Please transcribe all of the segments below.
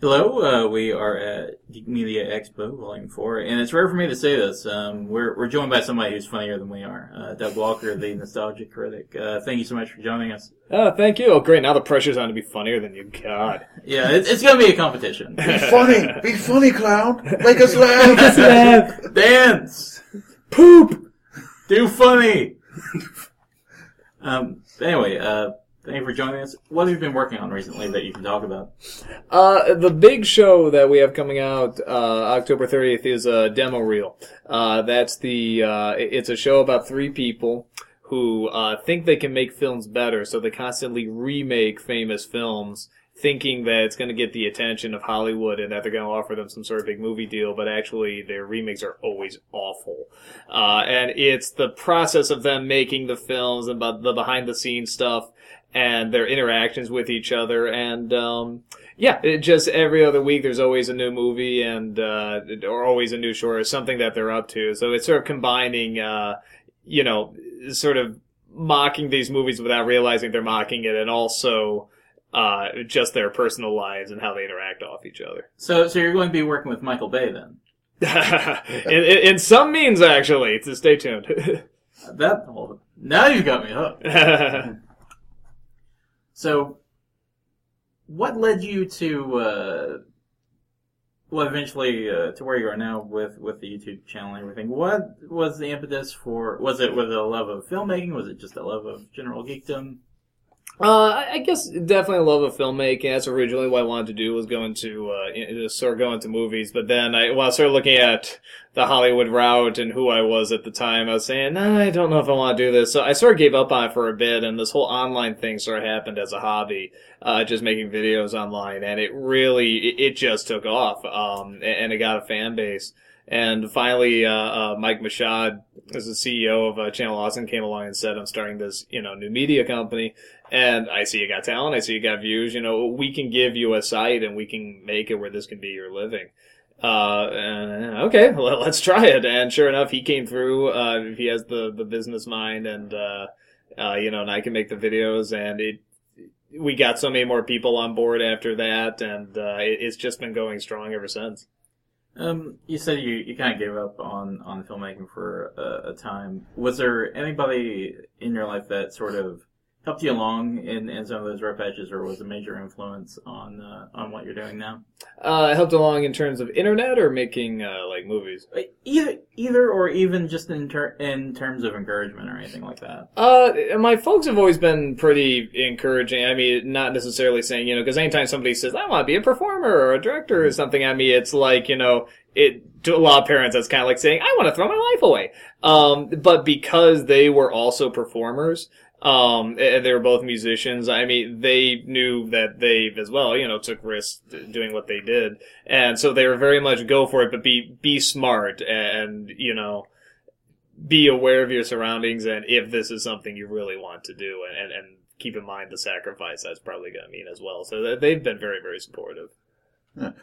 Hello, uh, we are at Geek Media Expo Volume 4, and it's rare for me to say this. Um, we're, we're joined by somebody who's funnier than we are. Uh, Doug Walker, the Nostalgia Critic. Uh, thank you so much for joining us. Oh, thank you. Oh, great. Now the pressure's on to be funnier than you. God. Yeah, it, it's gonna be a competition. Be funny, be funny, clown. Make us laugh. Dance! Poop! Do funny! um, anyway, uh, thank you for joining us. What have you been working on recently that you can talk about? Uh, the big show that we have coming out, uh, October 30th is a demo reel. Uh, that's the, uh, it's a show about three people who, uh, think they can make films better, so they constantly remake famous films, thinking that it's gonna get the attention of Hollywood and that they're gonna offer them some sort of big movie deal, but actually their remakes are always awful. Uh, and it's the process of them making the films and the behind the scenes stuff and their interactions with each other and, um, yeah, it just every other week there's always a new movie and uh, or always a new short or something that they're up to. So it's sort of combining, uh, you know, sort of mocking these movies without realizing they're mocking it, and also uh, just their personal lives and how they interact off each other. So, so you're going to be working with Michael Bay then? in, in, in some means, actually. So stay tuned. That, well, now you've got me hooked. So, what led you to, uh, well, eventually uh, to where you are now with with the YouTube channel and everything? What was the impetus for? Was it with a love of filmmaking? Was it just a love of general geekdom? Uh, I guess definitely love of filmmaking. That's originally what I wanted to do was go into uh, in- start going to movies. But then I, well, I started looking at the Hollywood route and who I was at the time. I was saying, nah, I don't know if I want to do this. So I sort of gave up on it for a bit. And this whole online thing sort of happened as a hobby, uh, just making videos online, and it really it, it just took off. Um, and, and it got a fan base. And finally, uh, uh, Mike Michaud, as the CEO of uh, Channel Awesome, came along and said, "I'm starting this, you know, new media company." And I see you got talent. I see you got views. You know, we can give you a site and we can make it where this can be your living. Uh, and, okay, well, let's try it. And sure enough, he came through. Uh, he has the, the business mind and, uh, uh, you know, and I can make the videos and it, we got so many more people on board after that. And, it, it's just been going strong ever since. Um, you said you, you kind of gave up on on filmmaking for a, a time. Was there anybody in your life that sort of helped you along in, in some of those rough patches, or was a major influence on uh, on what you're doing now? Uh, helped along in terms of internet or making, uh, like movies? Either, either, or even just in ter- in terms of encouragement or anything like that. Uh, my folks have always been pretty encouraging. I mean, not necessarily saying, you know, because anytime somebody says, I want to be a performer or a director or something at me, it's like, you know, it, to a lot of parents, that's kind of like saying, I want to throw my life away. Um, but because they were also performers, um, and they were both musicians. I mean, they knew that they, as well, you know, took risks doing what they did. And so they were very much go for it, but be, be smart and, you know, be aware of your surroundings and if this is something you really want to do and, and, and keep in mind the sacrifice that's probably going to mean as well. So they've been very, very supportive. Well,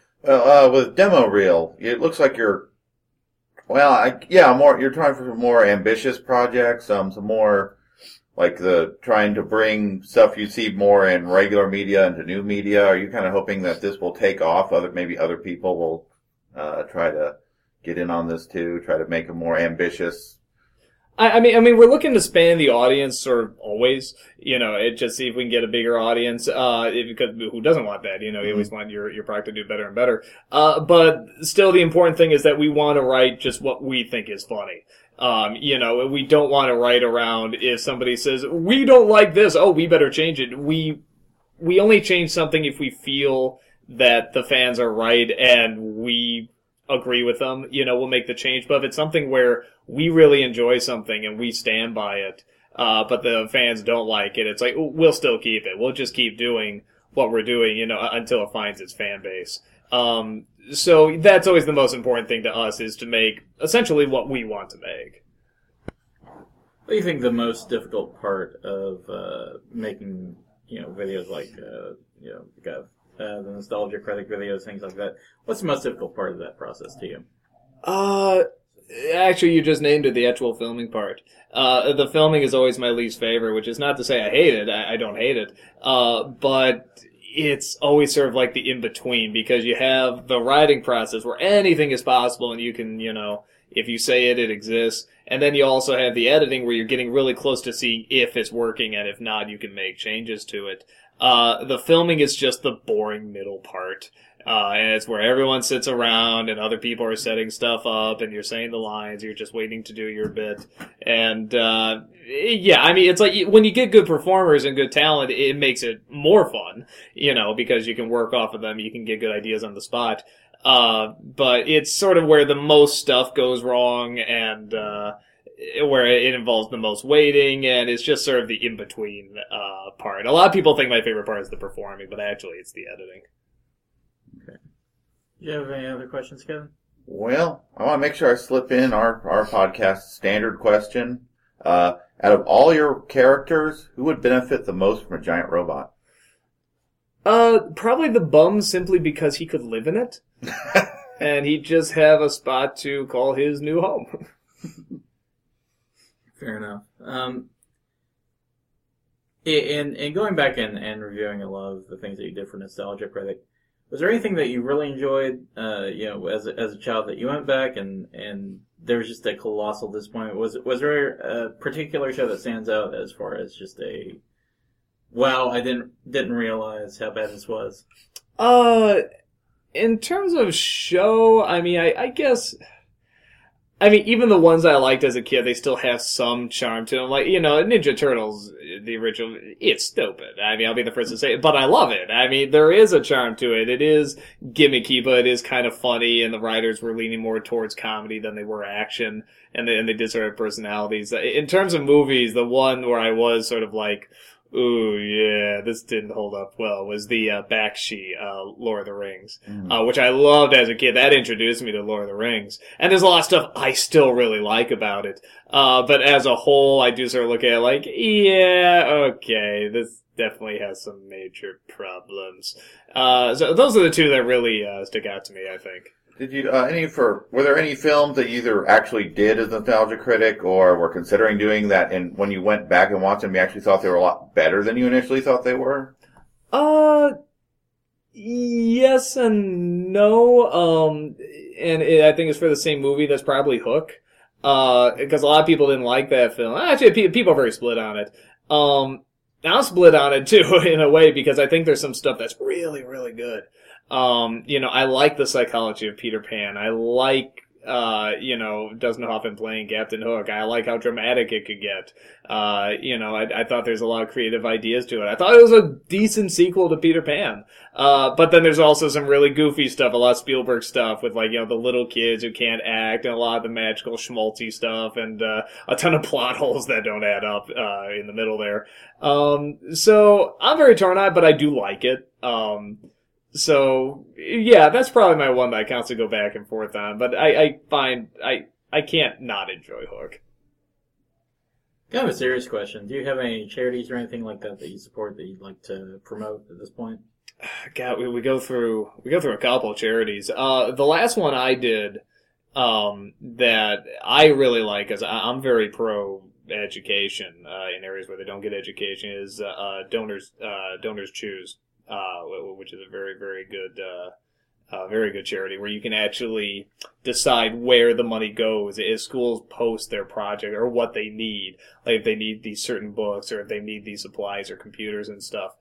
uh, with demo reel, it looks like you're. Well, I, yeah, more. You're trying for more ambitious projects, um, some more like the trying to bring stuff you see more in regular media into new media. Are you kind of hoping that this will take off? Other maybe other people will uh, try to get in on this too. Try to make a more ambitious. I, I mean, I mean, we're looking to span the audience sort of always, you know, it just see if we can get a bigger audience, uh, because who doesn't want that? You know, you always want your, your product to do better and better. Uh, but still the important thing is that we want to write just what we think is funny. Um, you know, we don't want to write around if somebody says, we don't like this, oh, we better change it. We, we only change something if we feel that the fans are right and we agree with them, you know, we'll make the change. But if it's something where we really enjoy something and we stand by it, uh, but the fans don't like it, it's like, we'll still keep it. We'll just keep doing what we're doing, you know, until it finds its fan base. Um, so that's always the most important thing to us is to make essentially what we want to make. What do you think the most difficult part of uh, making you know videos like uh, you know got, uh, the nostalgia critic videos, things like that? What's the most difficult part of that process to you? Uh, actually, you just named it the actual filming part. Uh, the filming is always my least favorite, which is not to say I hate it. I, I don't hate it. Uh, but it's always sort of like the in between because you have the writing process where anything is possible and you can, you know, if you say it, it exists. And then you also have the editing where you're getting really close to seeing if it's working and if not, you can make changes to it. Uh, the filming is just the boring middle part. Uh, and it's where everyone sits around and other people are setting stuff up and you're saying the lines, you're just waiting to do your bit. And, uh, yeah, I mean, it's like when you get good performers and good talent, it makes it more fun, you know, because you can work off of them, you can get good ideas on the spot. Uh, but it's sort of where the most stuff goes wrong and, uh, where it involves the most waiting and it's just sort of the in between, uh, part. A lot of people think my favorite part is the performing, but actually it's the editing. Okay. Do you have any other questions, Kevin? Well, I want to make sure I slip in our, our podcast standard question. Uh, out of all your characters, who would benefit the most from a giant robot? Uh, probably the bum simply because he could live in it. and he'd just have a spot to call his new home. Fair enough. Um, and and going back and, and reviewing a lot of the things that you did for Nostalgia Critic, was there anything that you really enjoyed, uh, you know, as a, as a child that you went back and and there was just a colossal disappointment? Was was there a particular show that stands out as far as just a wow, I didn't didn't realize how bad this was? Uh, in terms of show, I mean, I, I guess. I mean, even the ones I liked as a kid, they still have some charm to them. Like, you know, Ninja Turtles, the original, it's stupid. I mean, I'll be the first to say it, but I love it. I mean, there is a charm to it. It is gimmicky, but it is kind of funny, and the writers were leaning more towards comedy than they were action, and they, and they did sort of personalities. In terms of movies, the one where I was sort of like, Ooh, yeah, this didn't hold up well. Was the uh, Bakshi, uh, Lord of the Rings, Mm. uh, which I loved as a kid. That introduced me to Lord of the Rings, and there's a lot of stuff I still really like about it. Uh, but as a whole, I do sort of look at it like, yeah, okay, this definitely has some major problems. Uh, so those are the two that really uh, stick out to me. I think. Did you uh, any for? Were there any films that you either actually did as a nostalgia critic or were considering doing that? And when you went back and watched them, you actually thought they were a lot better than you initially thought they were. Uh, yes and no. Um, and it, I think it's for the same movie. That's probably Hook. Uh, because a lot of people didn't like that film. Actually, people are very split on it. Um, I'm split on it too, in a way, because I think there's some stuff that's really, really good. Um, you know, I like the psychology of Peter Pan. I like, uh, you know, Dustin playing Captain Hook. I like how dramatic it could get. Uh, you know, I, I thought there's a lot of creative ideas to it. I thought it was a decent sequel to Peter Pan. Uh, but then there's also some really goofy stuff, a lot of Spielberg stuff with like, you know, the little kids who can't act and a lot of the magical schmaltzy stuff and, uh, a ton of plot holes that don't add up, uh, in the middle there. Um, so I'm very torn on it, but I do like it. Um, so yeah, that's probably my one that I constantly go back and forth on, but I, I find, I, I can't not enjoy Hook. Kind of a serious question. Do you have any charities or anything like that that you support that you'd like to promote at this point? God, we, we go through we go through a couple of charities. Uh, the last one I did um, that I really like, is I, I'm very pro education uh, in areas where they don't get education, is uh, uh, donors uh, donors choose, uh, which is a very very good. Uh, uh, very good charity where you can actually decide where the money goes if schools post their project or what they need, like if they need these certain books or if they need these supplies or computers and stuff.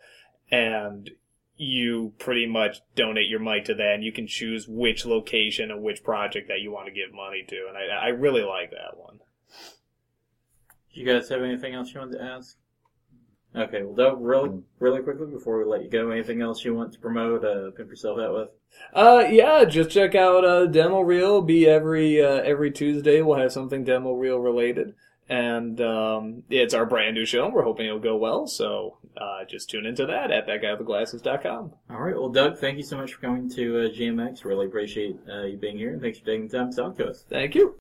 And you pretty much donate your money to that and you can choose which location and which project that you want to give money to. And I, I really like that one. You guys have anything else you want to ask? Okay, well, Doug, really, really quickly before we let you go, anything else you want to promote, uh, pimp yourself out with? Uh, yeah, just check out, uh, Demo Reel. Be every, uh, every Tuesday. We'll have something Demo Reel related. And, um, it's our brand new show. We're hoping it'll go well. So, uh, just tune into that at thatguywiththeglasses.com. All right, well, Doug, thank you so much for coming to uh, GMX. Really appreciate uh, you being here, and thanks for taking the time to talk to us. Thank you.